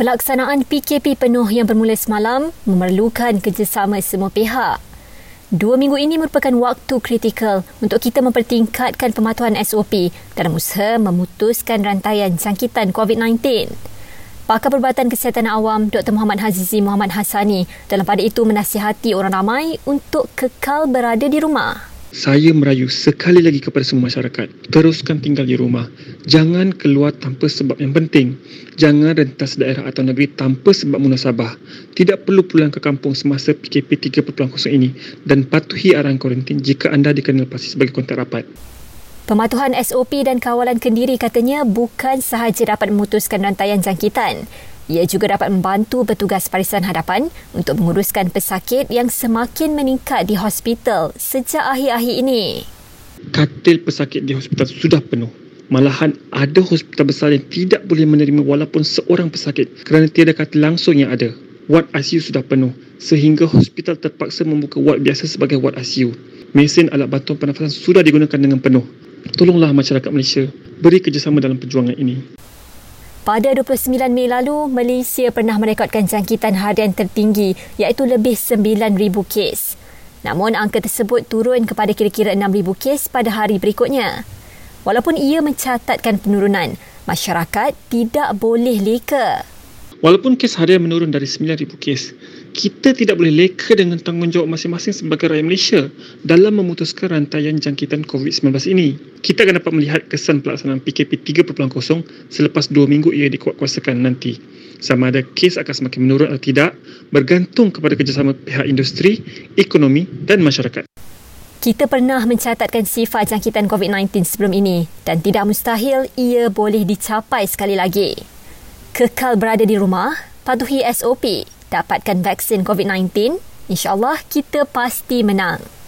Pelaksanaan PKP penuh yang bermula semalam memerlukan kerjasama semua pihak. Dua minggu ini merupakan waktu kritikal untuk kita mempertingkatkan pematuhan SOP dalam usaha memutuskan rantaian jangkitan COVID-19. Pakar Perubatan Kesihatan Awam Dr. Muhammad Hazizi Muhammad Hassani dalam pada itu menasihati orang ramai untuk kekal berada di rumah saya merayu sekali lagi kepada semua masyarakat, teruskan tinggal di rumah. Jangan keluar tanpa sebab yang penting. Jangan rentas daerah atau negeri tanpa sebab munasabah. Tidak perlu pulang ke kampung semasa PKP 3.0 ini dan patuhi arahan kuarantin jika anda dikenal pasti sebagai kontak rapat. Pematuhan SOP dan kawalan kendiri katanya bukan sahaja dapat memutuskan rantaian jangkitan, ia juga dapat membantu petugas barisan hadapan untuk menguruskan pesakit yang semakin meningkat di hospital sejak akhir-akhir ini. Katil pesakit di hospital sudah penuh. Malahan ada hospital besar yang tidak boleh menerima walaupun seorang pesakit kerana tiada katil langsung yang ada. Ward ICU sudah penuh sehingga hospital terpaksa membuka ward biasa sebagai ward ICU. Mesin alat bantuan pernafasan sudah digunakan dengan penuh. Tolonglah masyarakat Malaysia beri kerjasama dalam perjuangan ini. Pada 29 Mei lalu, Malaysia pernah merekodkan jangkitan harian tertinggi iaitu lebih 9,000 kes. Namun angka tersebut turun kepada kira-kira 6,000 kes pada hari berikutnya. Walaupun ia mencatatkan penurunan, masyarakat tidak boleh leka. Walaupun kes harian menurun dari 9,000 kes, kita tidak boleh leka dengan tanggungjawab masing-masing sebagai rakyat Malaysia dalam memutuskan rantaian jangkitan COVID-19 ini. Kita akan dapat melihat kesan pelaksanaan PKP 3.0 selepas dua minggu ia dikuatkuasakan nanti. Sama ada kes akan semakin menurun atau tidak bergantung kepada kerjasama pihak industri, ekonomi dan masyarakat. Kita pernah mencatatkan sifat jangkitan COVID-19 sebelum ini dan tidak mustahil ia boleh dicapai sekali lagi. Kekal berada di rumah, patuhi SOP dapatkan vaksin COVID-19, insyaAllah kita pasti menang.